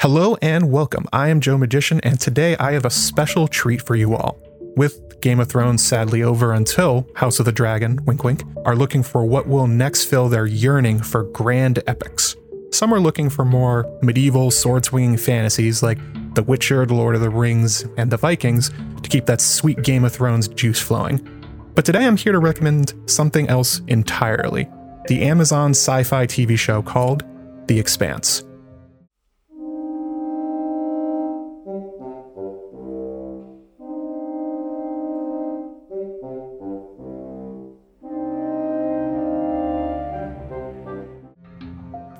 Hello and welcome. I am Joe Magician, and today I have a special treat for you all. With Game of Thrones sadly over until House of the Dragon, wink wink, are looking for what will next fill their yearning for grand epics. Some are looking for more medieval sword swinging fantasies like The Witcher, The Lord of the Rings, and The Vikings to keep that sweet Game of Thrones juice flowing. But today I'm here to recommend something else entirely the Amazon sci fi TV show called The Expanse.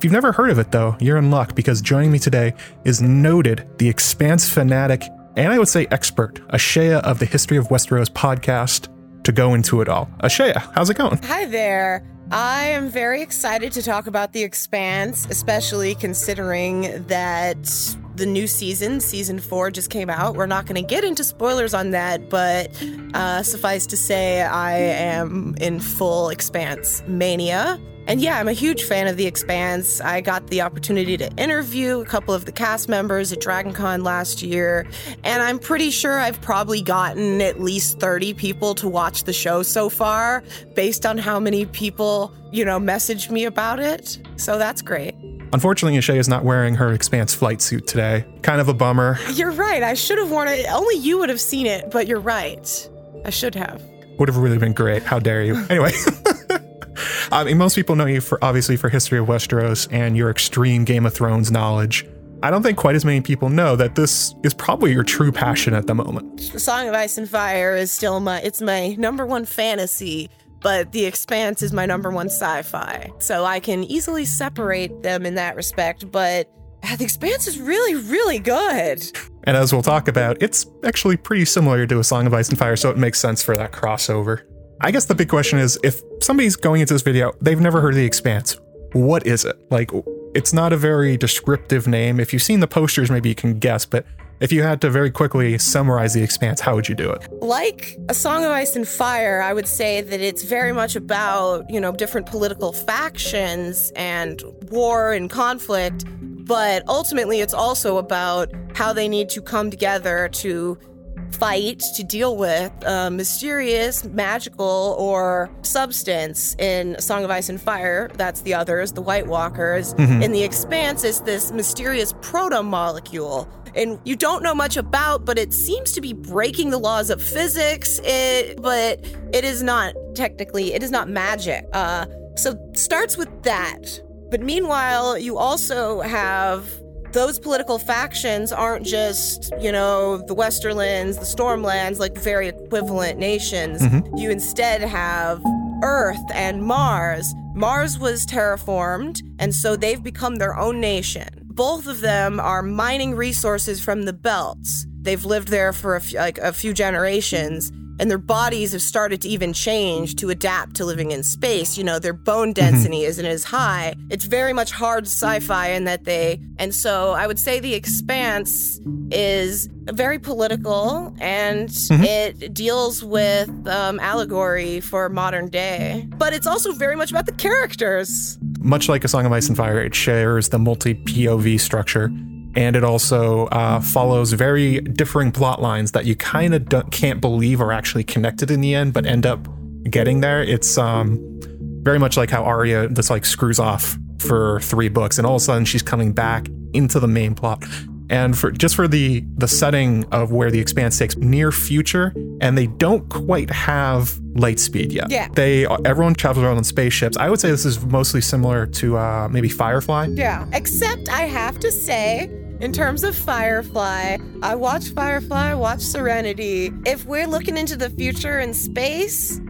If you've never heard of it, though, you're in luck because joining me today is noted The Expanse fanatic and I would say expert, Ashaya of the History of Westeros podcast, to go into it all. Ashaya, how's it going? Hi there. I am very excited to talk about The Expanse, especially considering that the new season, season four, just came out. We're not going to get into spoilers on that, but uh, suffice to say, I am in full Expanse mania. And yeah, I'm a huge fan of The Expanse. I got the opportunity to interview a couple of the cast members at DragonCon last year, and I'm pretty sure I've probably gotten at least 30 people to watch the show so far based on how many people, you know, messaged me about it. So that's great. Unfortunately, Ashay is not wearing her Expanse flight suit today. Kind of a bummer. You're right. I should have worn it. Only you would have seen it, but you're right. I should have. Would have really been great. How dare you? Anyway. Uh, I mean, most people know you for obviously for History of Westeros and your extreme Game of Thrones knowledge. I don't think quite as many people know that this is probably your true passion at the moment. The Song of Ice and Fire is still my it's my number one fantasy, but The Expanse is my number one sci-fi. So I can easily separate them in that respect, but ah, The Expanse is really really good. And as we'll talk about, it's actually pretty similar to A Song of Ice and Fire, so it makes sense for that crossover. I guess the big question is if somebody's going into this video, they've never heard of The Expanse, what is it? Like, it's not a very descriptive name. If you've seen the posters, maybe you can guess, but if you had to very quickly summarize The Expanse, how would you do it? Like A Song of Ice and Fire, I would say that it's very much about, you know, different political factions and war and conflict, but ultimately it's also about how they need to come together to fight to deal with a mysterious, magical, or substance in Song of Ice and Fire. That's the others, the White Walkers. Mm-hmm. In The Expanse, is this mysterious proto molecule. And you don't know much about, but it seems to be breaking the laws of physics. It, but it is not technically, it is not magic. Uh, so starts with that. But meanwhile, you also have those political factions aren't just, you know, the Westerlands, the Stormlands, like very equivalent nations. Mm-hmm. You instead have Earth and Mars. Mars was terraformed, and so they've become their own nation. Both of them are mining resources from the belts. They've lived there for a few, like a few generations, and their bodies have started to even change to adapt to living in space. You know, their bone mm-hmm. density mm-hmm. isn't as high. It's very much hard sci-fi in that they, and so I would say The Expanse is very political and mm-hmm. it deals with um, allegory for modern day, but it's also very much about the characters. Much like A Song of Ice and Fire, it shares the multi POV structure and it also uh, follows very differing plot lines that you kind of can't believe are actually connected in the end, but end up getting there. It's um, very much like how Arya just like screws off for three books, and all of a sudden she's coming back into the main plot and for just for the the setting of where the expanse takes near future and they don't quite have light speed yet yeah they everyone travels around on spaceships i would say this is mostly similar to uh, maybe firefly yeah except i have to say in terms of Firefly, I watch Firefly, I watch Serenity. If we're looking into the future in space,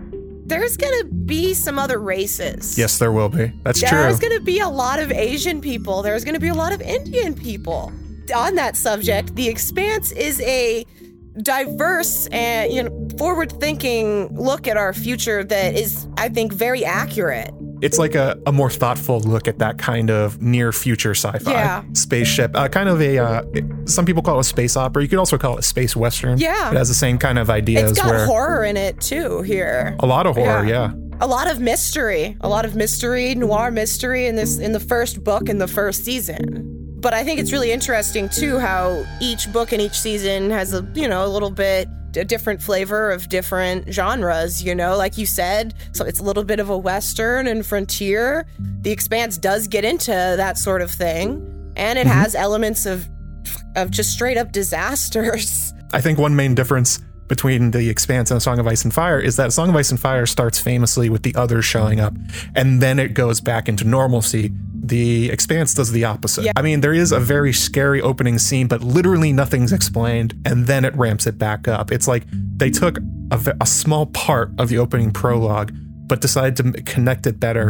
there's gonna be some other races. Yes, there will be. That's there's true. There's gonna be a lot of Asian people. There's gonna be a lot of Indian people on that subject, The Expanse is a diverse and you know forward-thinking look at our future that is, I think, very accurate. It's like a, a more thoughtful look at that kind of near future sci-fi yeah. spaceship. Uh, kind of a uh, some people call it a space opera. You could also call it a space western. Yeah, it has the same kind of ideas. It's got where horror in it too. Here, a lot of horror. yeah. yeah a lot of mystery, a lot of mystery, noir mystery in this in the first book in the first season. But I think it's really interesting too how each book in each season has a, you know, a little bit a different flavor of different genres, you know, like you said. So it's a little bit of a western and frontier. The Expanse does get into that sort of thing, and it mm-hmm. has elements of of just straight up disasters. I think one main difference between The Expanse and A Song of Ice and Fire is that Song of Ice and Fire starts famously with the others showing up, and then it goes back into normalcy the Expanse does the opposite. Yeah. I mean, there is a very scary opening scene, but literally nothing's explained, and then it ramps it back up. It's like they took a, a small part of the opening prologue, but decided to connect it better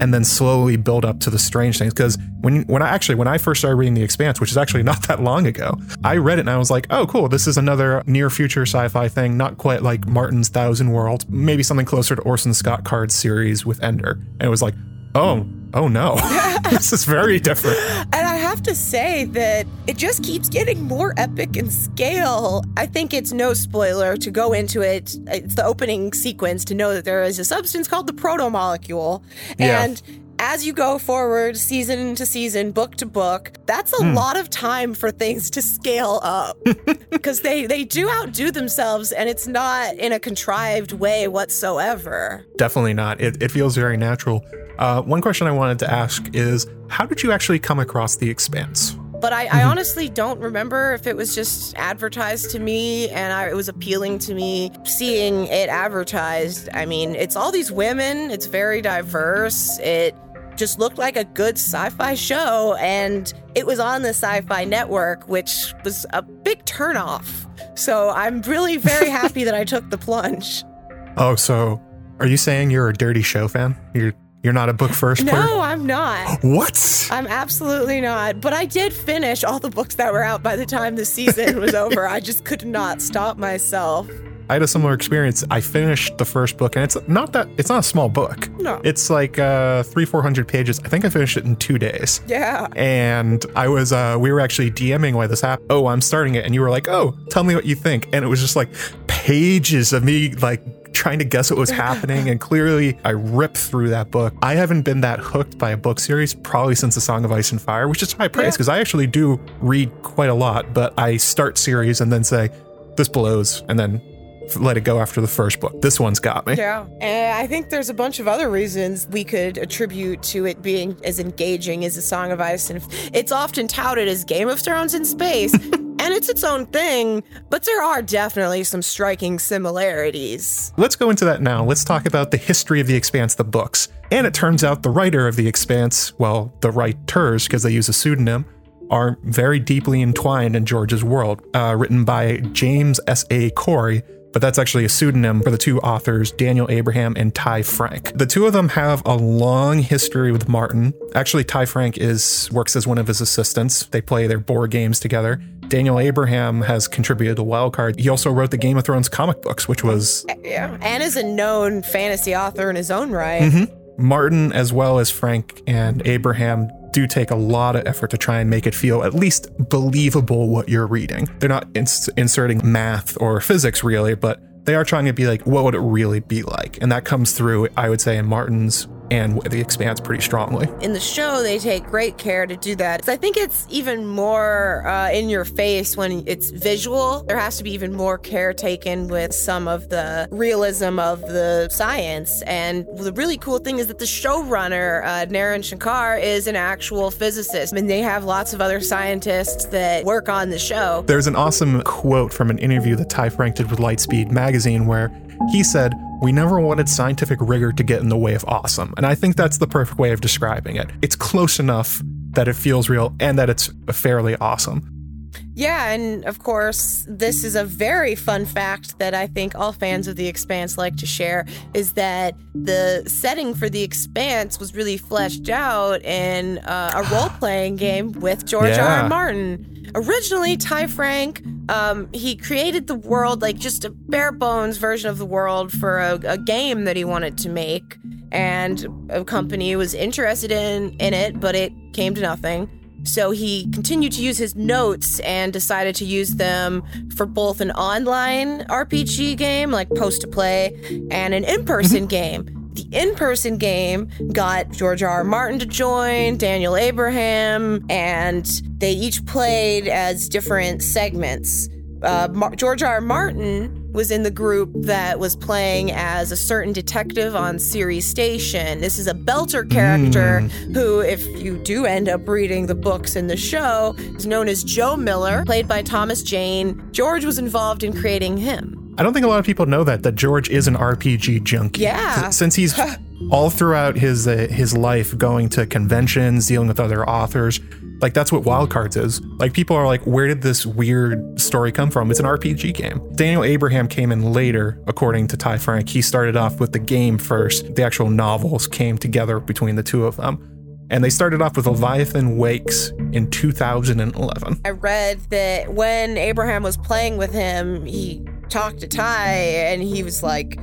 and then slowly build up to the strange things. Because when when I actually when I first started reading The Expanse, which is actually not that long ago, I read it and I was like, oh, cool, this is another near future sci-fi thing, not quite like Martin's Thousand Worlds, maybe something closer to Orson Scott Card's series with Ender. And it was like, oh, oh no, this is very different. Have to say that it just keeps getting more epic in scale. I think it's no spoiler to go into it. It's the opening sequence to know that there is a substance called the protomolecule. Yeah. And as you go forward, season to season, book to book, that's a mm. lot of time for things to scale up because they, they do outdo themselves and it's not in a contrived way whatsoever. Definitely not. It, it feels very natural. Uh, one question I wanted to ask is how did you actually come across The Expanse? But I, I mm-hmm. honestly don't remember if it was just advertised to me and I, it was appealing to me seeing it advertised. I mean, it's all these women, it's very diverse. It just looked like a good sci fi show, and it was on the Sci Fi Network, which was a big turnoff. So I'm really very happy that I took the plunge. Oh, so are you saying you're a dirty show fan? You're you're not a book first player? No, I'm not. What? I'm absolutely not. But I did finish all the books that were out by the time the season was over. I just could not stop myself. I had a similar experience. I finished the first book, and it's not that it's not a small book. No, it's like uh, three, four hundred pages. I think I finished it in two days. Yeah. And I was, uh, we were actually DMing why this happened. Oh, I'm starting it, and you were like, "Oh, tell me what you think," and it was just like pages of me like trying to guess what was happening. And clearly, I ripped through that book. I haven't been that hooked by a book series probably since The Song of Ice and Fire, which is high praise because yeah. I actually do read quite a lot, but I start series and then say, this blows, and then let it go after the first book. This one's got me. Yeah. And I think there's a bunch of other reasons we could attribute to it being as engaging as A Song of Ice. And it's often touted as Game of Thrones in space. and it's its own thing, but there are definitely some striking similarities. Let's go into that now. Let's talk about the history of The Expanse, the books. And it turns out the writer of The Expanse, well, the writers, because they use a pseudonym, are very deeply entwined in George's world, uh, written by James S.A. Corey, but that's actually a pseudonym for the two authors, Daniel Abraham and Ty Franck. The two of them have a long history with Martin. Actually, Ty Franck is works as one of his assistants. They play their board games together. Daniel Abraham has contributed to Wildcard. He also wrote the Game of Thrones comic books, which was yeah, and is a known fantasy author in his own right. Mm-hmm. Martin, as well as Franck and Abraham, do take a lot of effort to try and make it feel at least believable what you're reading. They're not ins- inserting math or physics really, but they are trying to be like, what would it really be like? And that comes through, I would say, in Martin's and The Expanse pretty strongly. In the show, they take great care to do that. I think it's even more uh, in your face when it's visual. There has to be even more care taken with some of the realism of the science. And the really cool thing is that the showrunner, uh, Naren Shankar, is an actual physicist. I mean, they have lots of other scientists that work on the show. There's an awesome quote from an interview that Ty Franck did with Lightspeed magazine where he said, We never wanted scientific rigor to get in the way of awesome. And I think that's the perfect way of describing it. It's close enough that it feels real and that it's fairly awesome. Yeah, and of course, this is a very fun fact that I think all fans of The Expanse like to share is that the setting for The Expanse was really fleshed out in uh, a role playing game with George yeah. R. R. Martin. Originally, Ty Franck, um, he created the world, like just a bare bones version of the world for a, a game that he wanted to make. And a company was interested in, in it, but it came to nothing. So he continued to use his notes and decided to use them for both an online RPG game, like post to play, and an in person mm-hmm. game The in person game got George R. R. Martin to join, Daniel Abraham, and they each played as different segments. Uh, Mar- George R. R. Martin was in the group that was playing as a certain detective on Ceres Station. This is a Belter character Mm. who, if you do end up reading the books in the show, is known as Joe Miller, played by Thomas Jane. George was involved in creating him. I don't think a lot of people know that that George is an RPG junkie. Yeah. Since he's all throughout his uh, his life going to conventions, dealing with other authors, like that's what Wildcards is. Like people are like, where did this weird story come from? It's an RPG game. Daniel Abraham came in later, according to Ty Franck. He started off with the game first. The actual novels came together between the two of them. And they started off with Leviathan Wakes in 2011. I read that when Abraham was playing with him, he talked to Ty and he was like,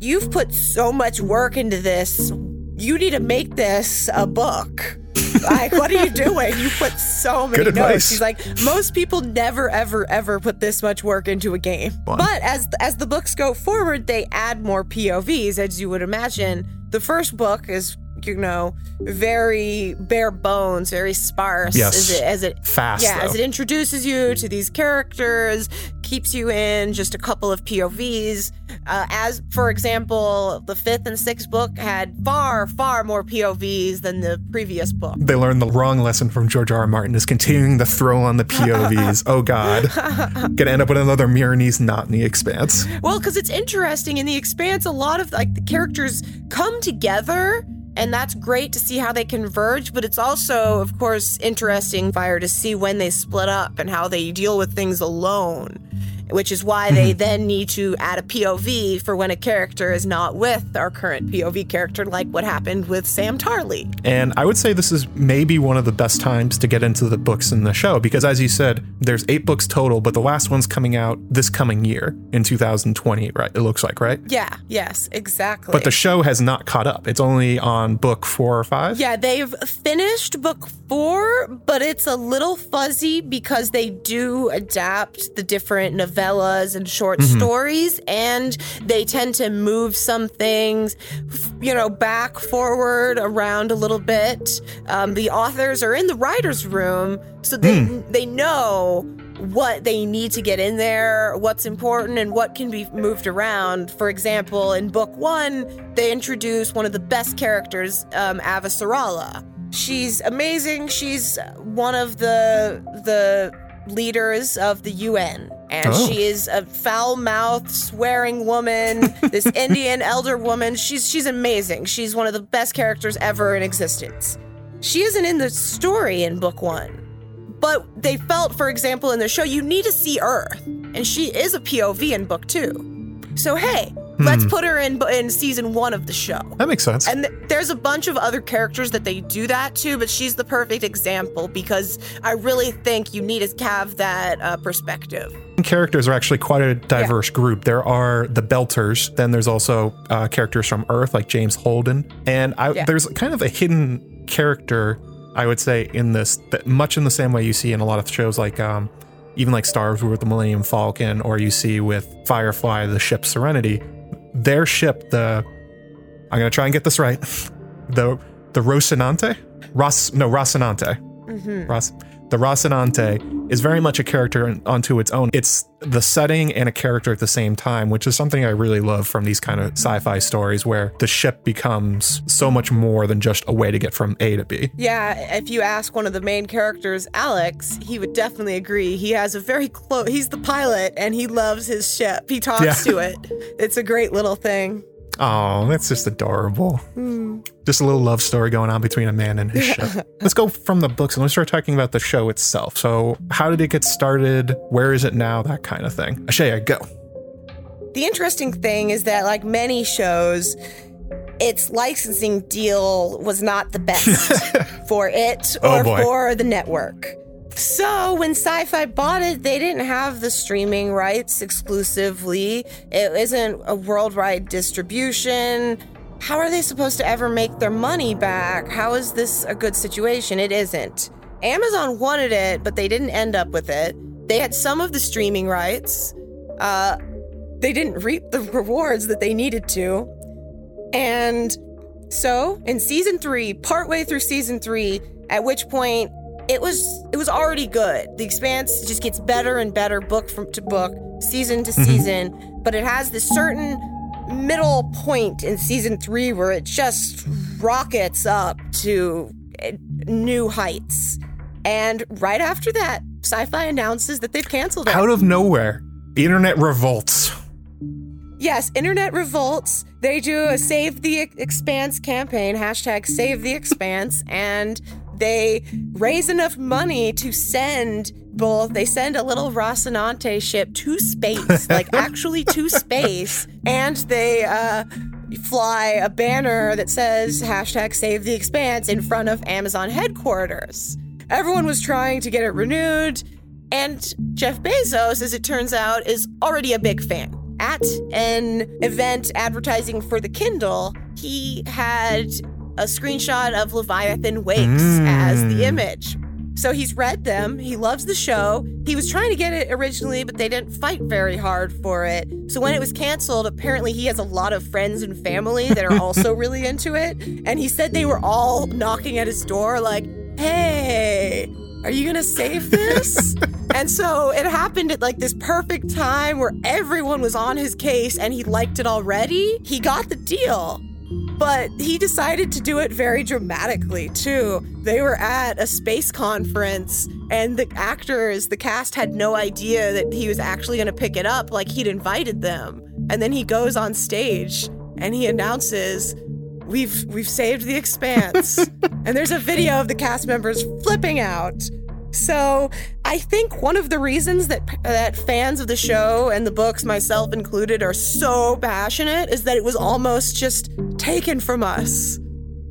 You've put so much work into this. You need to make this a book. Like, what are you doing? You put so many Good notes. advice. He's like, most people never, ever, ever put this much work into a game. But as as the books go forward, they add more POVs, as you would imagine. The first book is, you know, very bare bones, very sparse. Yes. As it, as it Fast, yeah, as it introduces you to these characters, keeps you in just a couple of POVs. Uh, as for example, the fifth and sixth book had far, far more POVs than the previous book. They learned the wrong lesson from George R. R. Martin is continuing to throw on the POVs. oh God. Gonna end up with another Meereenese knot in the expanse. Well, because it's interesting in the Expanse, a lot of like the characters come together. And that's great to see how they converge, but it's also, of course, interesting fire to see when they split up and how they deal with things alone. Which is why they mm-hmm. then need to add a POV for when a character is not with our current POV character, like what happened with Sam Tarly. And I would say this is maybe one of the best times to get into the books in the show because, as you said, there's eight books total, but the last one's coming out this coming year in 2020, right? It looks like, right? Yeah, yes, exactly. But the show has not caught up. It's only on book four or five. Yeah, they've finished book four, but it's a little fuzzy because they do adapt the different novellas and short stories, and they tend to move some things, you know, back, forward, around a little bit. Um, the authors are in the writer's room, so they they know what they need to get in there, what's important, and what can be moved around. For example, in book one, they introduce one of the best characters, um, Avasarala. She's amazing. She's one of the the leaders of the UN. And Oh. she is a foul-mouthed, swearing woman, this Indian elder woman. She's she's amazing. She's one of the best characters ever in existence. She isn't in the story in book one. But they felt, for example, in the show, you need to see Earth, and she is a POV in book two. So hey, let's put her in in season one of the show. That makes sense. And th- there's a bunch of other characters that they do that to, but she's the perfect example because I really think you need to have that uh, perspective. characters are actually quite a diverse group. There are the Belters, then there's also uh, characters from Earth like James Holden, and I, Yeah. there's kind of a hidden character, I would say, in this, that much in the same way you see in a lot of shows like um, even like Star Wars with the Millennium Falcon, or you see with Firefly the ship Serenity. Their ship, the I'm gonna try and get this right, the the Rocinante, Ros no Rocinante. Mm-hmm. Ros- the Rocinante is very much a character onto its own. It's the setting and a character at the same time, which is something I really love from these kind of sci-fi stories where the ship becomes so much more than just a way to get from A to B. Yeah, if you ask one of the main characters, Alex, he would definitely agree. He has a very close, he's the pilot and he loves his ship. He talks Yeah. to it. It's a great little thing. Oh, that's just adorable. Just a little love story going on between a man and his ship. Let's go from the books and let's start talking about the show itself. So, how did it get started? Where is it now? That kind of thing. Ashaya, go. The interesting thing is that, like many shows, its licensing deal was not the best for it Oh, or boy. for the network. So when Sci-Fi bought it, they didn't have the streaming rights exclusively. It isn't a worldwide distribution. How are they supposed to ever make their money back? How is this a good situation? It isn't. Amazon wanted it, but they didn't end up with it. They had some of the streaming rights. Uh, they didn't reap the rewards that they needed to. And so in season three, partway through season three, at which point it was it was already good. The Expanse just gets better and better, book from to book, season to Mhm. season. But it has this certain middle point in season three where it just rockets up to eh, new heights. And right after that, Sci-Fi announces that they've canceled it. Out of nowhere, the internet revolts. Yes, internet revolts. They do a Save the Expanse campaign, hashtag Save the Expanse, and they raise enough money to send both. They send a little Rocinante ship to space, like actually to space, and they uh, fly a banner that says hashtag Save the Expanse in front of Amazon headquarters. Everyone was trying to get it renewed, and Jeff Bezos, as it turns out, is already a big fan. At an event advertising for the Kindle, he had a screenshot of Leviathan Wakes as Mm. the image. So he's read them. He loves the show. He was trying to get it originally, but they didn't fight very hard for it. So when it was canceled, apparently he has a lot of friends and family that are also really into it. And he said they were all knocking at his door, like, hey, are you gonna save this? and so it happened at like this perfect time where everyone was on his case and he liked it already. He got the deal. But he decided to do it very dramatically too. They were at a space conference and the actors, the cast had no idea that he was actually going to pick it up like he'd invited them. And then he goes on stage and he announces, "We've we've saved the expanse." and there's a video of the cast members flipping out. So, I think one of the reasons that that fans of the show and the books, myself included, are so passionate is that it was almost just taken from us.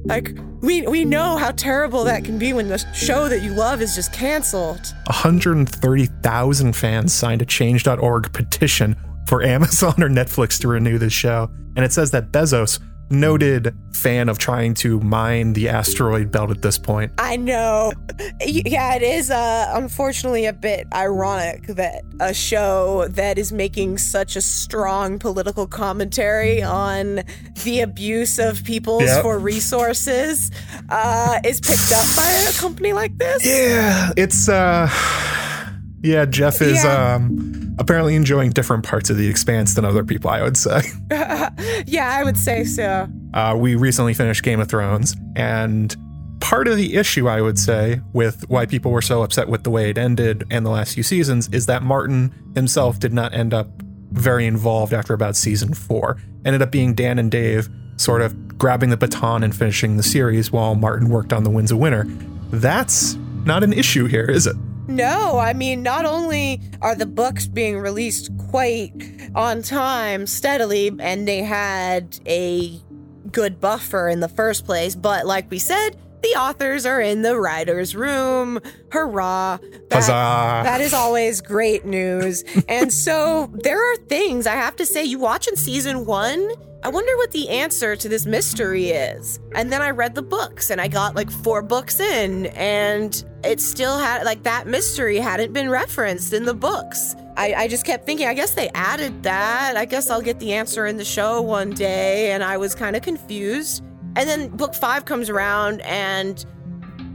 Like we we know how terrible that can be when the show that you love is just canceled. 130,000 fans signed a change.org petition for Amazon or Netflix to renew the show. And it says that Bezos, noted fan of trying to mine the asteroid belt at this point. I know. Yeah, it is uh, unfortunately a bit ironic that a show that is making such a strong political commentary on the abuse of peoples Yep. for resources uh, is picked up by a company like this. Yeah, it's uh yeah, Jeff is Yeah. um apparently enjoying different parts of the expanse than other people, I would say. yeah, I would say so. Uh, we recently finished Game of Thrones, and part of the issue, I would say, with why people were so upset with the way it ended and the last few seasons is that Martin himself did not end up very involved after about season four. Ended up being Dan and Dave sort of grabbing the baton and finishing the series while Martin worked on The Winds of Winter. That's not an issue here, is it? No, I mean, not only are the books being released quite on time, steadily, and they had a good buffer in the first place, but like we said, the authors are in the writer's room. Hurrah. That- Huzzah. that is always great news. and so there are things I have to say. You watch in season one, I wonder what the answer to this mystery is. And then I read the books and I got like four books in, and it still had like that mystery hadn't been referenced in the books. I, I just kept thinking, I guess they added that. I guess I'll get the answer in the show one day. And I was kind of confused. And then book five comes around and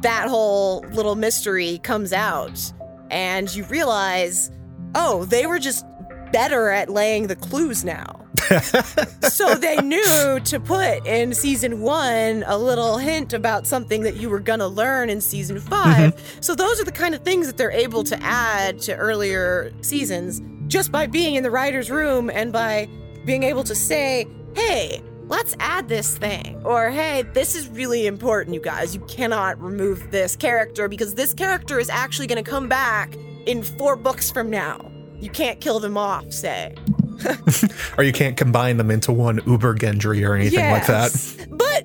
that whole little mystery comes out. And you realize, oh, they were just better at laying the clues now. so they knew to put in season one a little hint about something that you were going to learn in season mm-hmm. 5 So those are the kind of things that they're able to add to earlier seasons just by being in the writer's room and by being able to say, hey, let's add this thing. Or, hey, this is really important, you guys. You cannot remove this character because this character is actually going to come back in four books from now. You can't kill them off, say. or you can't combine them into one Uber Gendry or anything like that. Yes. But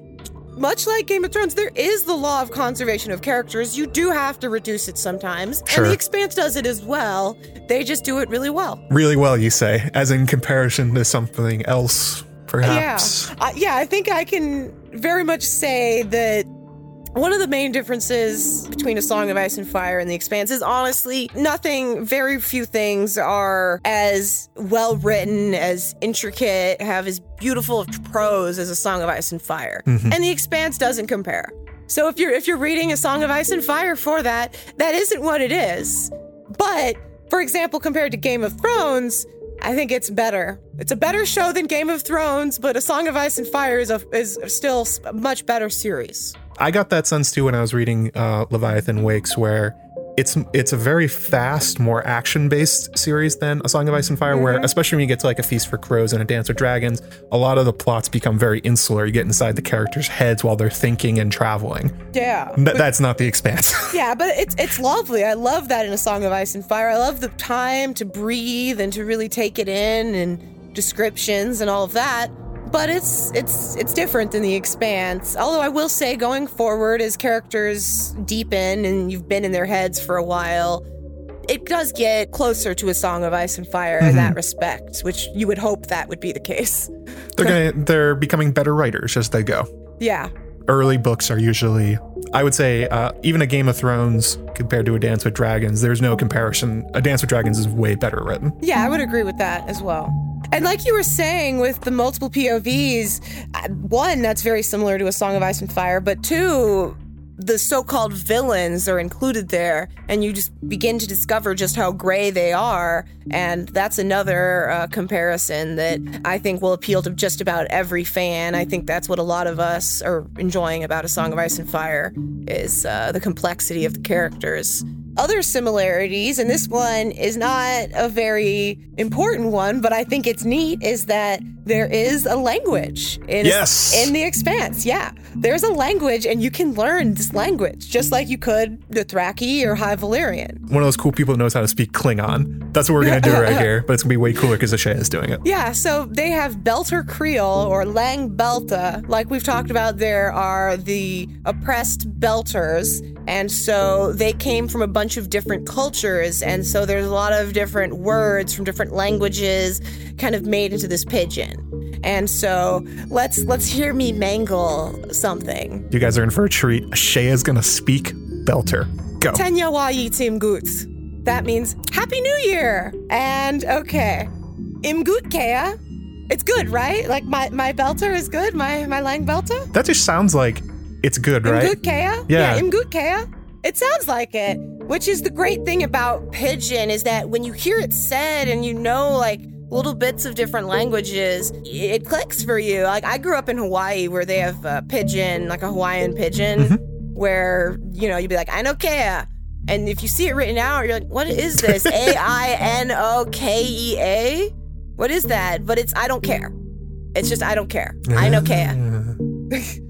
much like Game of Thrones, there is the law of conservation of characters. You do have to reduce it sometimes. Sure. And The Expanse does it as well. They just do it really well. Really well, you say, as in comparison to something else, perhaps. Yeah. Uh, yeah, I think I can very much say that One of the main differences between A Song of Ice and Fire and The Expanse is honestly nothing, very few things are as well written, as intricate, have as beautiful of prose as A Song of Ice and Fire. And The Expanse doesn't compare. So if you're if you're reading A Song of Ice and Fire for that, that isn't what it is. But for example, compared to Game of Thrones, I think it's better. It's a better show than Game of Thrones, but A Song of Ice and Fire is a, is still a much better series. I got that sense too when I was reading uh, Leviathan Wakes, where it's it's a very fast, more action based series than A Song of Ice and Fire. Where mm-hmm. especially when you get to like a Feast for Crows and a Dance with Dragons, a lot of the plots become very insular. You get inside the characters' heads while they're thinking and traveling. Yeah. Th- that's not the Expanse. Yeah, but it's it's lovely. I love that in A Song of Ice and Fire. I love the time to breathe and to really take it in and descriptions and all of that. But it's it's it's different than the expanse. Although I will say going forward as characters deepen and you've been in their heads for a while, it does get closer to a Song of Ice and Fire in that mm-hmm. respect, which you would hope that would be the case. they're gonna they're becoming better writers as they go. Yeah. Early books are usually, I would say, uh, even a Game of Thrones compared to a Dance with Dragons. There's no comparison. A Dance with Dragons is way better written. Yeah, I would agree with that as well. And like you were saying with the multiple POVs, uh, one, that's very similar to A Song of Ice and Fire, but two, the so called villains are included there, and you just begin to discover just how gray they are. And that's another uh, comparison that I think will appeal to just about every fan. I think that's what a lot of us are enjoying about A Song of Ice and Fire is uh, the complexity of the characters other similarities, and this one is not a very important one, but I think it's neat, is that there is a language in, Yes. in the expanse. Yeah. There's a language, and you can learn this language just like you could Dothraki or High Valyrian. One of those cool people who knows how to speak Klingon. That's what we're gonna do right here, but it's gonna be way cooler because Ashay is doing it. Yeah, so they have Belter Creole or Lang Belta. Like we've talked about, there are the oppressed Belters. And so they came from a bunch of different cultures. And so there's a lot of different words from different languages kind of made into this pidgin. And so let's let's hear me mangle something. You guys are in for a treat. Is gonna speak Belter. Go. Tenya wa yitim gut. That means Happy New Year. And okay. Im gut kea. It's good, right? Like my, my belter is good, my my lang belter. That just sounds like it's good, right? Im gut kea? Yeah. Im gut kea. It sounds like it. Which is the great thing about pidgin is that when you hear it said and you know like little bits of different languages, it clicks for you. Like I grew up in Hawaii where they have uh, pidgin, like a Hawaiian pidgin, where you know you'd be like I know kea. And if you see it written out, you're like, what is this? A I N O K E A? What is that? But it's I don't care. It's just I don't care. I know kea.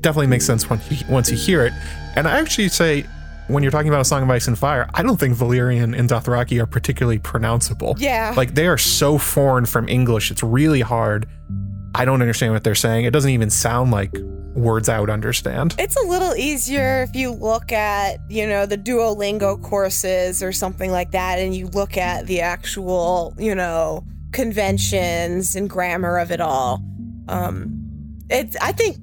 Definitely makes sense when you, once you hear it. And I actually say, when you're talking about a Song of Ice and Fire, I don't think Valyrian and Dothraki are particularly pronounceable. Yeah. Like they are so foreign from English, it's really hard. I don't understand what they're saying. It doesn't even sound like words I would understand. It's a little easier if you look at, you know, the Duolingo courses or something like that, and you look at the actual, you know, conventions and grammar of it all. Um, it's, I think,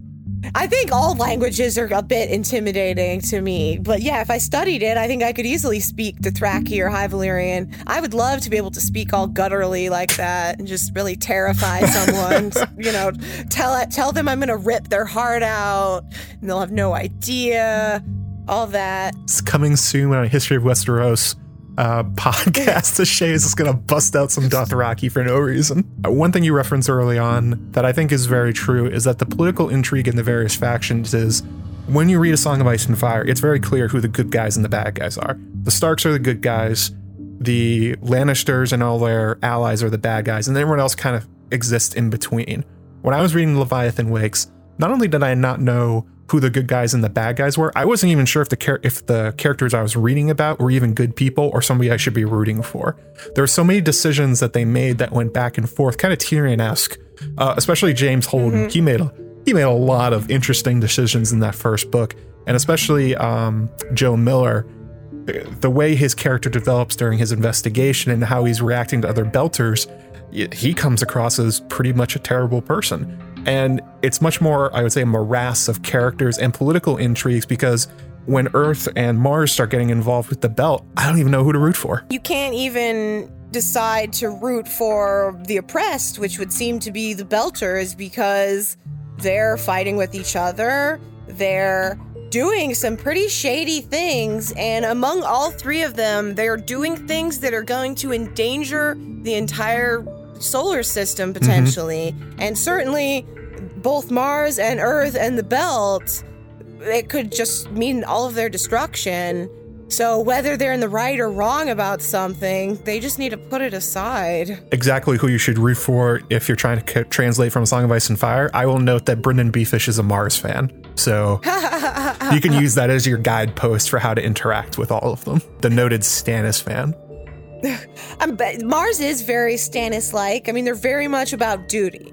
I think all languages are a bit intimidating to me. But yeah, if I studied it, I think I could easily speak Dothraki or High Valyrian. I would love to be able to speak all gutturally like that and just really terrify someone. you know, tell tell them I'm gonna rip their heart out, and they'll have no idea. All that. It's coming soon on History of Westeros uh, podcast. Shay is just going to bust out some Dothraki for no reason. Uh, one thing you referenced early on that I think is very true is that the political intrigue in the various factions is when you read A Song of Ice and Fire, it's very clear who the good guys and the bad guys are. The Starks are the good guys, the Lannisters and all their allies are the bad guys, and everyone else kind of exists in between. When I was reading Leviathan Wakes, not only did I not know who the good guys and the bad guys were, I wasn't even sure if the char- if the characters I was reading about were even good people or somebody I should be rooting for. There were so many decisions that they made that went back and forth, kind of Tyrion-esque. Uh, especially James Holden, he made a he made a lot of interesting decisions in that first book, and especially um, Joe Miller the way his character develops during his investigation and how he's reacting to other belters, he comes across as pretty much a terrible person. And it's much more, I would say, a morass of characters and political intrigues because when Earth and Mars start getting involved with the belt, I don't even know who to root for. You can't even decide to root for the oppressed, which would seem to be the Belters, because they're fighting with each other. They're doing some pretty shady things. And among all three of them, they're doing things that are going to endanger the entire solar system potentially. Mm-hmm. And certainly both Mars and Earth and the belt, it could just mean all of their destruction. So whether they're in the right or wrong about something, they just need to put it aside. Exactly who you should root for if you're trying to translate from A Song of Ice and Fire. I will note that BryndenBFish is a Mars fan. So you can use that as your guidepost for how to interact with all of them. The noted Stannis fan. um, Mars is very Stannis like. I mean, they're very much about duty.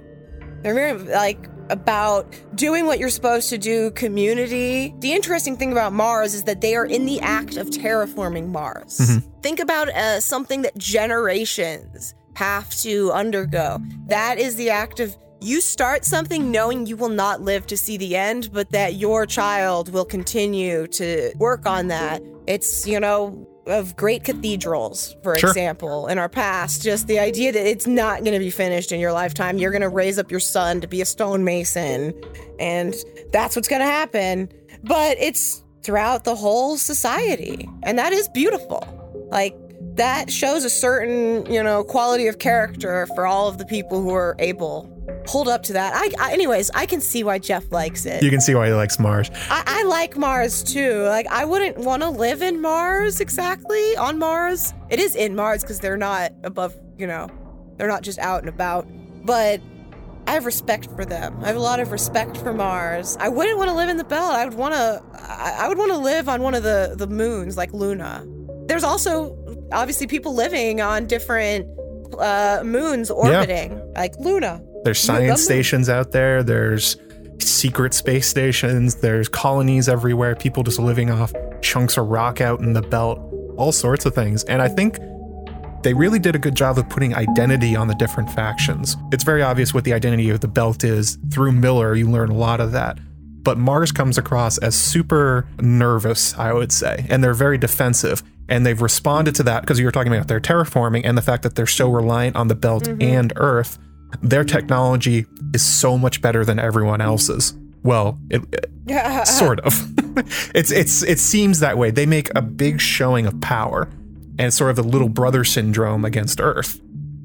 They're very like about doing what you're supposed to do, community. The interesting thing about Mars is that they are in the act of terraforming Mars. Mm-hmm. Think about uh, something that generations have to undergo. That is the act of you start something knowing you will not live to see the end, but that your child will continue to work on that. It's, you know, of great cathedrals, for sure. example, in our past. Just the idea that it's not going to be finished in your lifetime. You're going to raise up your son to be a stonemason, and that's what's going to happen. But it's throughout the whole society, and that is beautiful. Like, that shows a certain, you know, quality of character for all of the people who are able hold up to that. I, I, anyways, I can see why Jeff likes it. You can see why he likes Mars. I, I like Mars too. Like I wouldn't want to live in Mars exactly on Mars. It is in Mars because they're not above. You know, they're not just out and about. But I have respect for them. I have a lot of respect for Mars. I wouldn't want to live in the belt. I would want to. I would want to live on one of the the moons like Luna. There's also obviously people living on different uh, moons orbiting, yeah. like Luna. There's science stations out there. There's secret space stations. There's colonies everywhere. People just living off chunks of rock out in the belt. All sorts of things. And I think they really did a good job of putting identity on the different factions. It's very obvious what the identity of the belt is. Through Miller, you learn a lot of that. But Mars comes across as super nervous, I would say, and they're very defensive. And they've responded to that because you were talking about their terraforming and the fact that they're so reliant on the belt mm-hmm. and Earth their technology is so much better than everyone else's. Well, it, it, sort of. it's it's it seems that way. They make a big showing of power and sort of the little brother syndrome against Earth.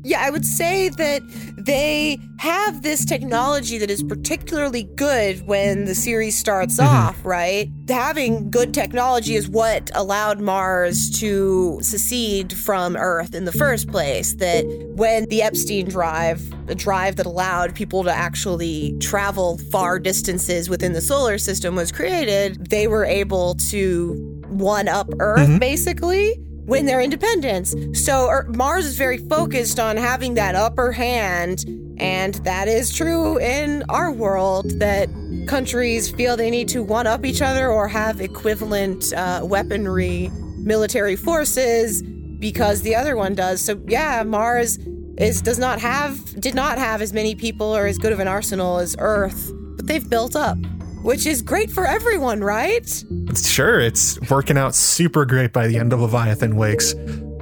Yeah, I would say that they have this technology that is particularly good when the series starts mm-hmm. off, right? Having good technology is what allowed Mars to secede from Earth in the first place. That when the Epstein drive, the drive that allowed people to actually travel far distances within the solar system was created, they were able to one up Earth, mm-hmm. basically win their independence. So er, Mars is very focused on having that upper hand, and that is true in our world that countries feel they need to one up each other or have equivalent uh, weaponry, military forces because the other one does. So yeah, Mars is does not have did not have as many people or as good of an arsenal as Earth, but they've built up which is great for everyone, right? Sure, it's working out super great by the end of Leviathan Wakes.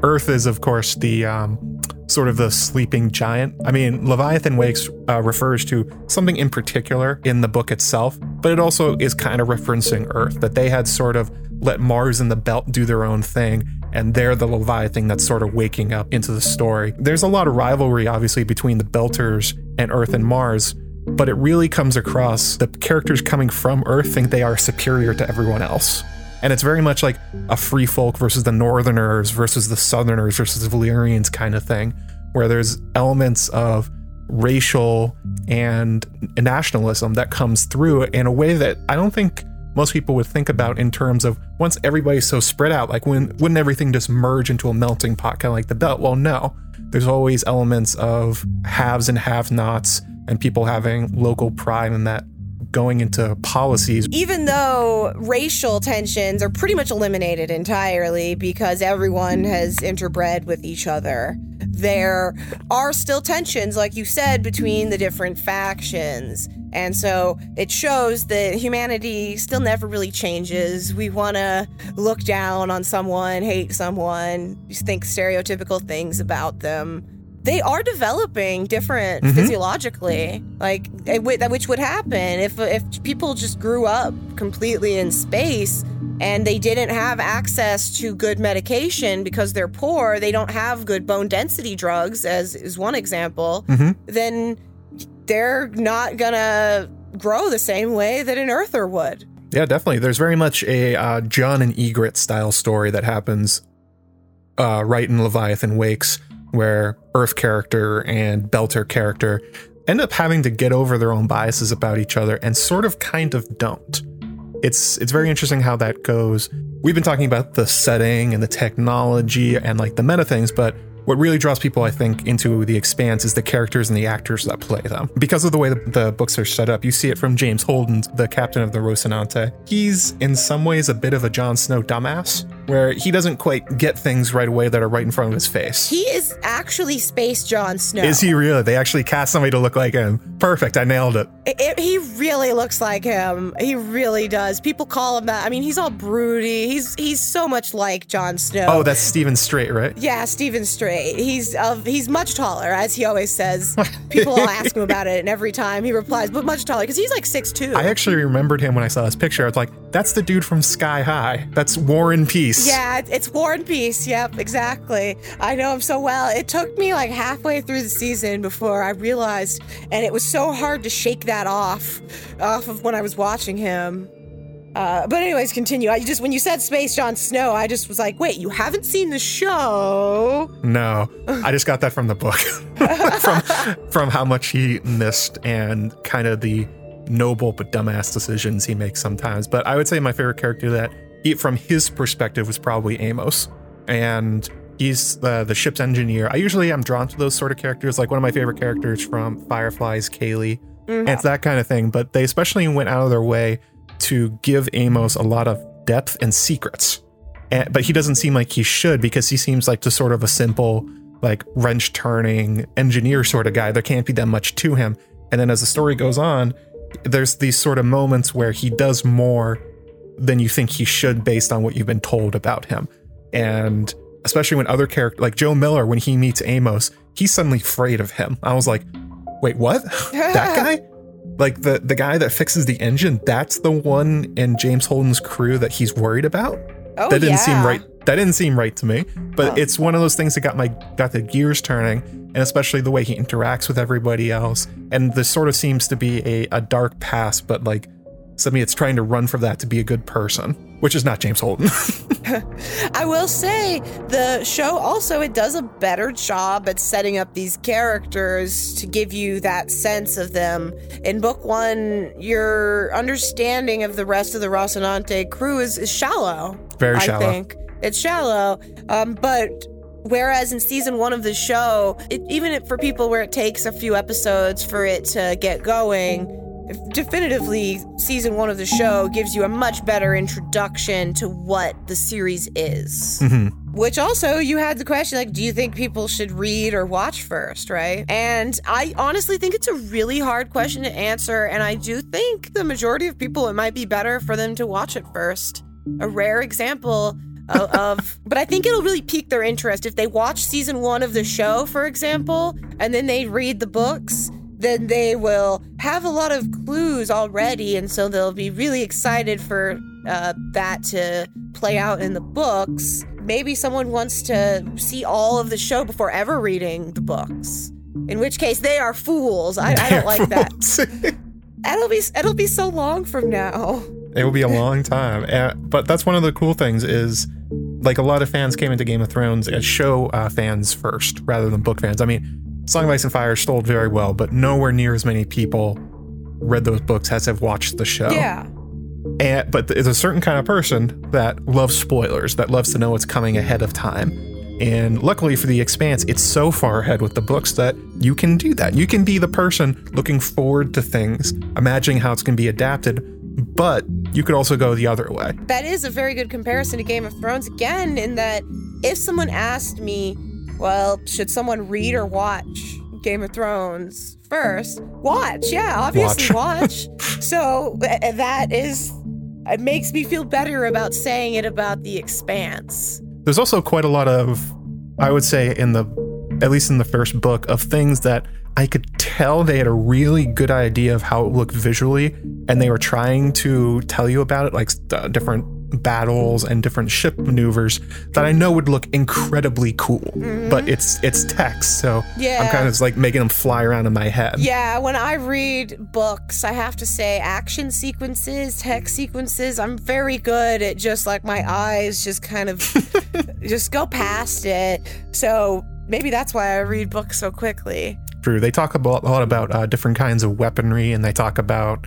Earth is, of course, the um, sort of the sleeping giant. I mean, Leviathan Wakes uh, refers to something in particular in the book itself, but it also is kind of referencing Earth, that they had sort of let Mars and the Belt do their own thing, and they're the Leviathan that's sort of waking up into the story. There's a lot of rivalry, obviously, between the Belters and Earth and Mars, but it really comes across the characters coming from Earth think they are superior to everyone else. And it's very much like a free folk versus the Northerners versus the Southerners versus the Valyrians kind of thing, where there's elements of racial and nationalism that comes through in a way that I don't think most people would think about in terms of once everybody's so spread out, like when wouldn't everything just merge into a melting pot, kind of like the belt? Well, no. There's always elements of haves and have-nots, and people having local pride in that going into policies. Even though racial tensions are pretty much eliminated entirely because everyone has interbred with each other, there are still tensions, like you said, between the different factions. And so it shows that humanity still never really changes. We want to look down on someone, hate someone, think stereotypical things about them. They are developing different Mhm. physiologically, like eh, which would happen if if people just grew up completely in space and they didn't have access to good medication because they're poor. They don't have good bone density drugs, as is one example. Mhm. Then they're not gonna grow the same way that an earther would. Yeah, definitely. There's very much a uh, Jon and Ygritte style story that happens uh, right in Leviathan Wakes, where Earth character and Belter character end up having to get over their own biases about each other and sort of kind of don't. It's it's very interesting how that goes. We've been talking about the setting and the technology and like the meta things, but what really draws people, I think, into the expanse is the characters and the actors that play them. Because of the way the, the books are set up, you see it from James Holden, the captain of the Rocinante. He's in some ways a bit of a Jon Snow dumbass, where he doesn't quite get things right away that are right in front of his face. He is actually Space Jon Snow. Is he really? They actually cast somebody to look like him. Perfect. I nailed it. It- it- he really looks like him. He really does. People call him that. I mean, he's all broody. He's he's so much like Jon Snow. Oh, that's Steven Strait, right? Yeah, Steven Strait. He's uh, he's much taller, as he always says. People will ask him about it, and every time he replies, "But much taller," because he's like six two. I actually remembered him when I saw this picture. I was like, that's the dude from Sky High. That's War and Peace. Yeah, it's War and Peace. Yep, exactly. I know him so well. It took me like halfway through the season before I realized, and it was so hard to shake that off, off of when I was watching him. Uh, but anyways, continue. I just when you said Space Jon Snow, I just was like, wait, you haven't seen the show? No, I just got that from the book, from from how much he missed and kind of the noble but dumbass decisions he makes sometimes. But I would say my favorite character that, he, from his perspective, was probably Amos, and he's the the ship's engineer. I usually am drawn to those sort of characters. Like one of my favorite characters from Firefly's, Kaylee, and it's that kind of thing. But they especially went out of their way to give Amos a lot of depth and secrets. And, but he doesn't seem like he should because he seems like just sort of a simple, like wrench turning engineer sort of guy. There can't be that much to him. And then as the story goes on, there's these sort of moments where he does more than you think he should based on what you've been told about him. And especially when other characters, like Joe Miller, when he meets Amos, he's suddenly afraid of him. I was like, wait, what? that guy? Like the the guy that fixes the engine, that's the one in James Holden's crew that he's worried about. Oh, that didn't seem right. That didn't seem right to me. But Huh. it's one of those things that got my got the gears turning, and especially the way he interacts with everybody else. And this sort of seems to be a, a dark past, but like somebody that's trying to run for that to be a good person, which is not James Holden. I will say the show also it does a better job at setting up these characters to give you that sense of them. In book one, your understanding of the rest of the Rocinante crew is, is shallow. Very shallow. I think it's shallow. Um, but whereas in season one of the show, it, even if- for people where it takes a few episodes for it to get going, definitively season one of the show gives you a much better introduction to what the series is. Mhm. Which also, you had the question like, do you think people should read or watch first, right? And I honestly think it's a really hard question to answer. And I do think the majority of people, it might be better for them to watch it first. A rare example of, of but I think it'll really pique their interest if they watch season one of the show, for example, and then they read the books. Then they will have a lot of clues already, and so they'll be really excited for uh, that to play out in the books. Maybe someone wants to see all of the show before ever reading the books. In which case, they are fools. I, I don't like that. It'll be it'll be so long from now. it will be a long time. But that's one of the cool things is like a lot of fans came into Game of Thrones as show uh, fans first rather than book fans. I mean, Song of Ice and Fire sold very well, but nowhere near as many people read those books as have watched the show. Yeah. And, but there's a certain kind of person that loves spoilers, that loves to know what's coming ahead of time. And luckily for The Expanse, it's so far ahead with the books that you can do that. You can be the person looking forward to things, imagining how it's going to be adapted, but you could also go the other way. That is a very good comparison to Game of Thrones again, in that if someone asked me, Well, should someone read or watch Game of Thrones first? Watch, yeah, obviously watch. so uh, that is, it makes me feel better about saying it about The Expanse. There's also quite a lot of, I would say, in the, at least in the first book, of things that I could tell they had a really good idea of how it looked visually, and they were trying to tell you about it, like uh, different battles and different ship maneuvers that I know would look incredibly cool. Mm-hmm. But it's it's text, so yeah. I'm kind of like making them fly around in my head. Yeah, when I read books, I have to say action sequences, text sequences, I'm very good at just like my eyes just kind of just go past it. So maybe that's why I read books so quickly. True. They talk about, a lot about uh, different kinds of weaponry, and they talk about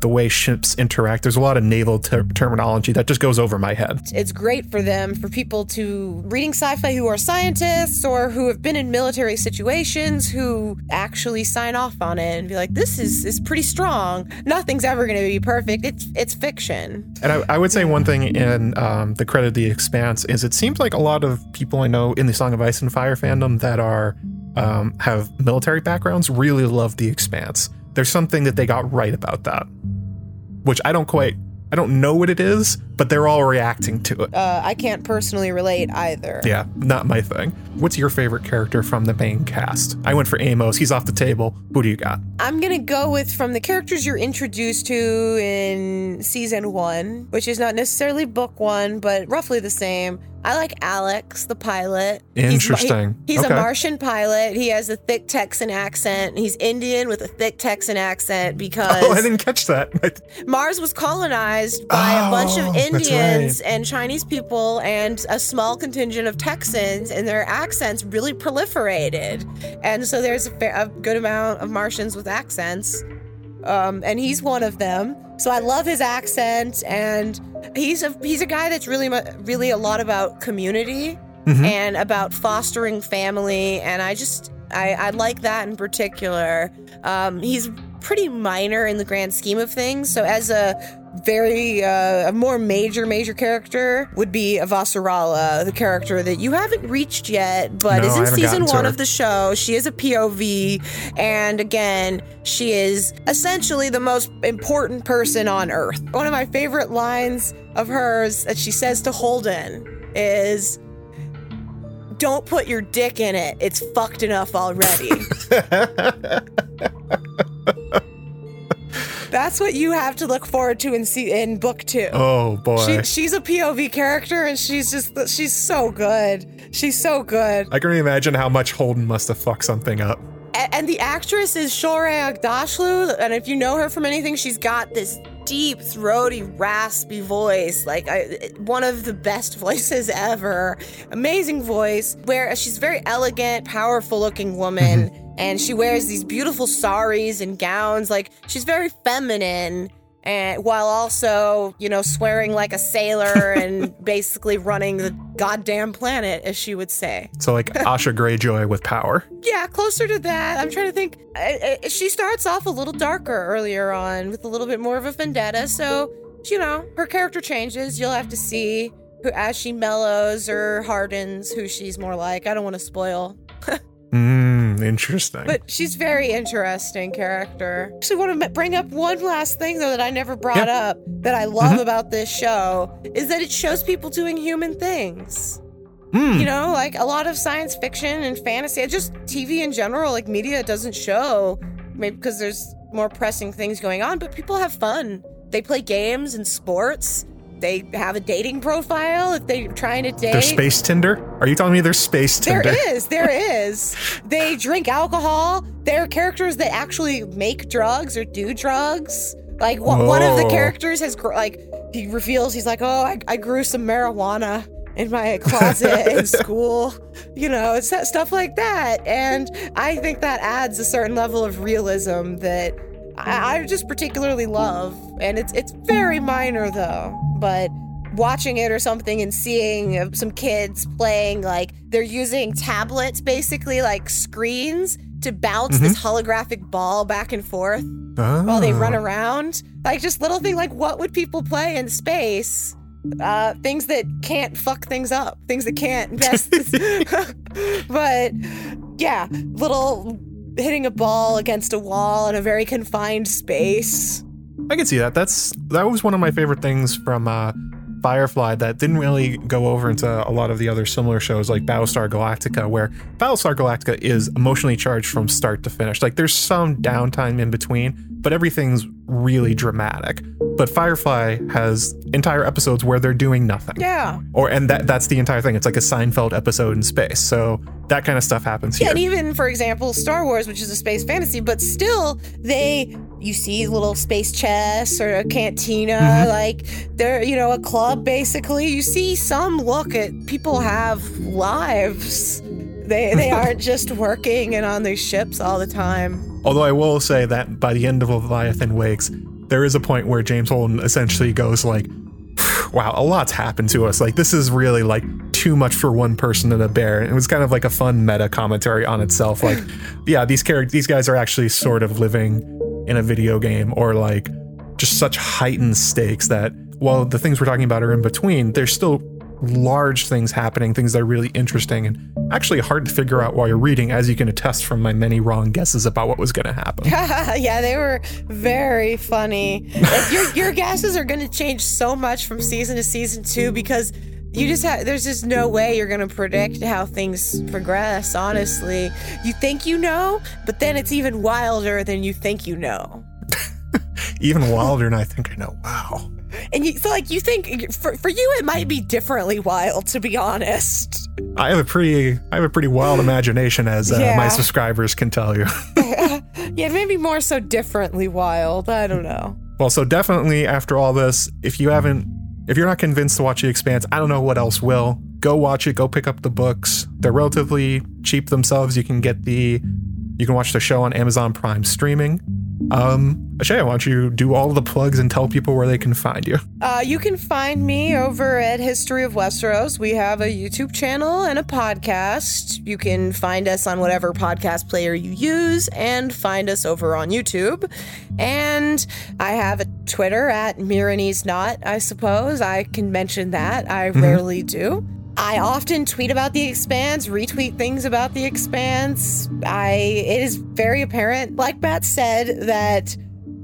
the way ships interact. There's a lot of naval ter- terminology that just goes over my head. It's great for them, for people to reading sci fi who are scientists or who have been in military situations who actually sign off on it and be like, this is, is pretty strong. Nothing's ever going to be perfect. It's, it's fiction. And I, I would say one thing in um, the credit of the expanse is it seems like a lot of people I know in the Song of Ice and Fire fandom that are um, have military backgrounds really love the expanse. There's something that they got right about that which I don't quite I don't know what it is, but they're all reacting to it. Uh, I can't personally relate either. Yeah, not my thing. What's your favorite character from the main cast? I went for Amos. He's off the table. Who do you got? I'm going to go with from the characters you're introduced to in season one, which is not necessarily book one, but roughly the same. I like Alex, the pilot. Interesting. He's, he, he's okay. a Martian pilot. He has a thick Texan accent. He's Indian with a thick Texan accent because. Oh, I didn't catch that. Mars was colonized by oh, a bunch of oh, Indians right. and Chinese people and a small contingent of Texans, and their accents really proliferated. And so there's a, fair, a good amount of Martians with accents. Um, and he's one of them. So I love his accent, and he's a he's a guy that's really really a lot about community mm-hmm. and about fostering family, and I just I, I like that in particular. Um, he's pretty minor in the grand scheme of things. So as a very uh, a more major major character would be Avasarala, the character that you haven't reached yet, but no, is in season one of the show. She is a POV, and again, she is essentially the most important person on Earth. One of my favorite lines of hers that she says to Holden is. Don't put your dick in it. It's fucked enough already. That's what you have to look forward to in see in book two. Oh boy, she, she's a POV character, and she's just she's so good. She's so good. I can imagine how much Holden must have fucked something up. And, and the actress is Shohreh Aghdashloo, and if you know her from anything, she's got this deep, throaty, raspy voice, like I, one of the best voices ever. Amazing voice, where she's very elegant, powerful looking woman. Mm-hmm and she wears these beautiful saris and gowns. Like she's very feminine, and while also, you know, swearing like a sailor and basically running the goddamn planet, as she would say. So like Asha Greyjoy with power. Yeah, closer to that. I'm trying to think. She starts off a little darker earlier on with a little bit more of a vendetta. So you know, her character changes. You'll have to see who as she mellows or hardens who she's more like. I don't want to spoil. Mm, interesting. But she's very interesting character. Actually, want to bring up one last thing though that I never brought up that I love mm-hmm. about this show is that it shows people doing human things. Mm. You know, like a lot of science fiction and fantasy, just TV in general, like media doesn't show, maybe because there's more pressing things going on, but people have fun. They play games and sports they have a dating profile if they're trying to date. There's space Tinder? Are you telling me there's space Tinder? There is. There is. they drink alcohol. They're characters that actually make drugs or do drugs. Like one, one of the characters has like he reveals he's like, oh, I, I grew some marijuana in my closet in school. You know, it's that stuff like that, and I think that adds a certain level of realism that I, I just particularly love, and it's it's very minor though but watching it or something and seeing some kids playing like they're using tablets basically like screens to bounce mm-hmm. this holographic ball back and forth oh. while they run ah. around like just little thing like what would people play in space uh, things that can't fuck things up, things that can't mess. but yeah, little hitting a ball against a wall in a very confined space. I can see that. That's that was one of my favorite things from uh, Firefly that didn't really go over into a lot of the other similar shows like Battlestar Galactica, where Battlestar Galactica is emotionally charged from start to finish. Like there's some downtime in between, but everything's really dramatic. But Firefly has entire episodes where they're doing nothing. Yeah. Or and that that's the entire thing. It's like a Seinfeld episode in space. So that kind of stuff happens here. Yeah, and even for example, Star Wars, which is a space fantasy, but still they you see little space chess or a cantina, mm-hmm. like they're you know a club basically. You see some look at people have lives. They they aren't just working and on their ships all the time. Although I will say that by the end of Leviathan Wakes, there is a point where James Holden essentially goes like, "Wow, a lot's happened to us. Like this is really like too much for one person and a bear." And it was kind of like a fun meta commentary on itself. Like, yeah, these characters, these guys are actually sort of living in a video game, or like just such heightened stakes that while the things we're talking about are in between, they're still large things happening, things that are really interesting and actually hard to figure out while you're reading, as you can attest from my many wrong guesses about what was going to happen. yeah, they were very funny. Like your your guesses are going to change so much from season to season two because you just have there's just no way you're going to predict how things progress honestly you think you know but then it's even wilder than you think you know even wilder than i think i know wow and you so like you think for, for you it might be differently wild to be honest. I have a pretty i have a pretty wild imagination as uh, yeah. my subscribers can tell you. Yeah maybe more so differently wild. I don't know. Well so definitely after all this if you haven't if you're not convinced to watch the expanse i don't know what else will. Go watch it. Go pick up the books. They're relatively cheap themselves. You can get the you can watch the show on amazon prime streaming um, Ashaya, why don't you do all the plugs and tell people where they can find you? Uh, you can find me over at History of Westeros. We have a YouTube channel and a podcast. You can find us on whatever podcast player you use and find us over on YouTube. And I have a Twitter at Meereenese Knot, I suppose. I can mention that. I mm-hmm. rarely do. I often tweet about the expanse, retweet things about the expanse. I it is very apparent, like Bat said, that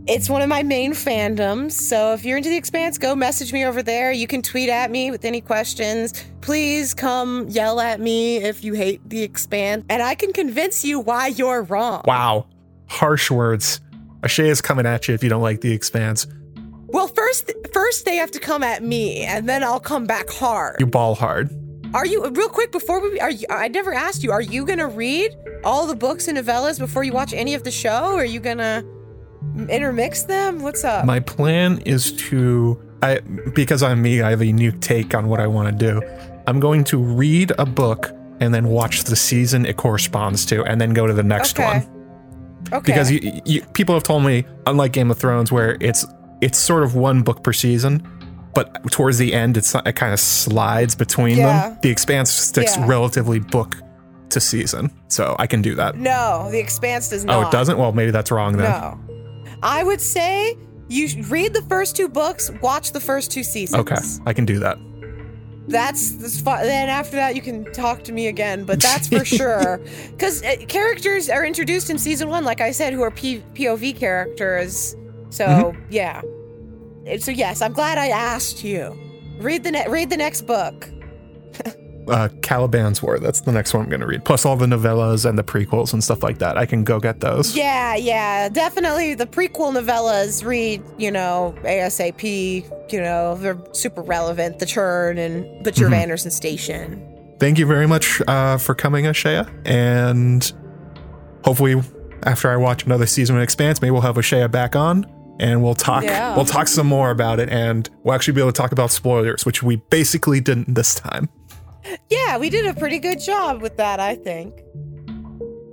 it's one of my main fandoms. So if you're into the expanse, go message me over there. You can tweet at me with any questions. Please come yell at me if you hate the expanse, and I can convince you why you're wrong. Wow. Harsh words. Ashay is coming at you if you don't like the expanse. Well, first first they have to come at me, and then I'll come back hard. You ball hard. Are you real quick before we are you I never asked you, are you gonna read all the books and novellas before you watch any of the show? Or are you gonna intermix them? What's up? My plan is to I because I'm me, I have a new take on what I want to do. I'm going to read a book and then watch the season it corresponds to, and then go to the next okay. one. Okay. Because you, you, people have told me, unlike Game of Thrones, where it's it's sort of one book per season, but towards the end, it's it kind of slides between yeah. them. The Expanse sticks yeah. relatively book to season, so I can do that. No, The Expanse does not. Oh, it doesn't. Well, maybe that's wrong then. No, I would say you read the first two books, watch the first two seasons. Okay, I can do that. That's, that's fun. Then after that, you can talk to me again. But that's for sure, because uh, characters are introduced in season one, like I said, who are P- POV characters. So mm-hmm. yeah. So yes, I'm glad I asked you. Read the ne- read the next book. uh, Caliban's War. That's the next one I'm going to read. Plus all the novellas and the prequels and stuff like that. I can go get those. Yeah, yeah, definitely the prequel novellas. Read, you know, ASAP. You know, they're super relevant. The Churn and Butcher mm-hmm. Anderson Station. Thank you very much uh, for coming, Ashaya, and hopefully after I watch another season of Expanse, maybe we'll have Ashaya back on and we'll talk yeah. we'll talk some more about it and we'll actually be able to talk about spoilers which we basically didn't this time. Yeah we did a pretty good job with that i think.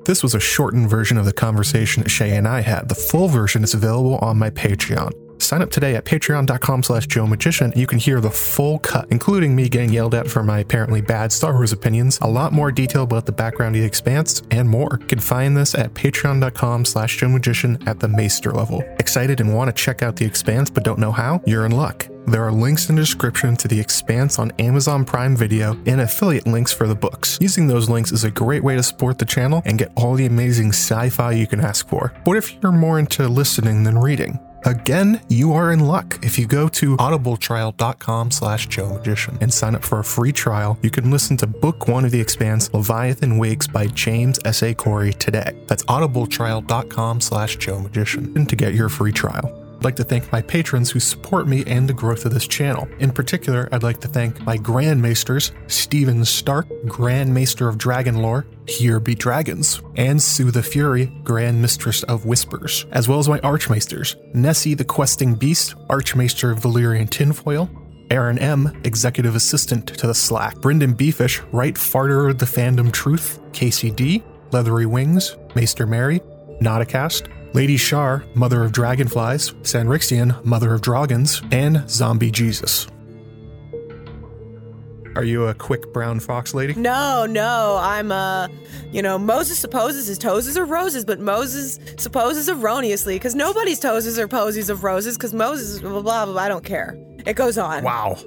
This was a shortened version of the conversation that shay and i had. The full version is available on my patreon Sign up today at patreon.com slash Joe Magician. You can hear the full cut, including me getting yelled at for my apparently bad Star Wars opinions, a lot more detail about the background of the expanse, and more. You can find this at patreon.com slash Joe Magician at the Maester level. Excited and want to check out the expanse but don't know how? You're in luck. There are links in the description to The Expanse on Amazon Prime Video and affiliate links for the books. Using those links is a great way to support the channel and get all the amazing sci fi you can ask for. What if you're more into listening than reading? Again, you are in luck. If you go to audibletrial.com slash Joe Magician and sign up for a free trial, you can listen to book one of The Expanse, Leviathan Wakes by James S.A. Corey today. That's audibletrial.com slash Joe Magician to get your free trial. I'd like to thank my patrons who support me and the growth of this channel. In particular, I'd like to thank my Grandmaesters, Steven Stark, Grand Maester of Dragon Lore, Here Be Dragons, and Sue the Fury, Grand Mistress of Whispers, as well as my Archmaesters, Nessie the Questing Beast, Archmaester of Valyrian Tinfoil, Aaron M., Executive Assistant to the Slack, BryndenBFish, Right Farter of the Fandom Truth, Casey D., Leathery Wings, Maester Mary, Nauticast, Lady Shar, Mother of Dragonflies, Sanrixian, Mother of Dragons, and Zombie Jesus. Are you a quick brown fox lady? No, no, I'm uh, you know, Moses supposes his toes are roses, but Moses supposes erroneously because nobody's toes are posies of roses because Moses blah, blah blah blah. I don't care. It goes on. Wow.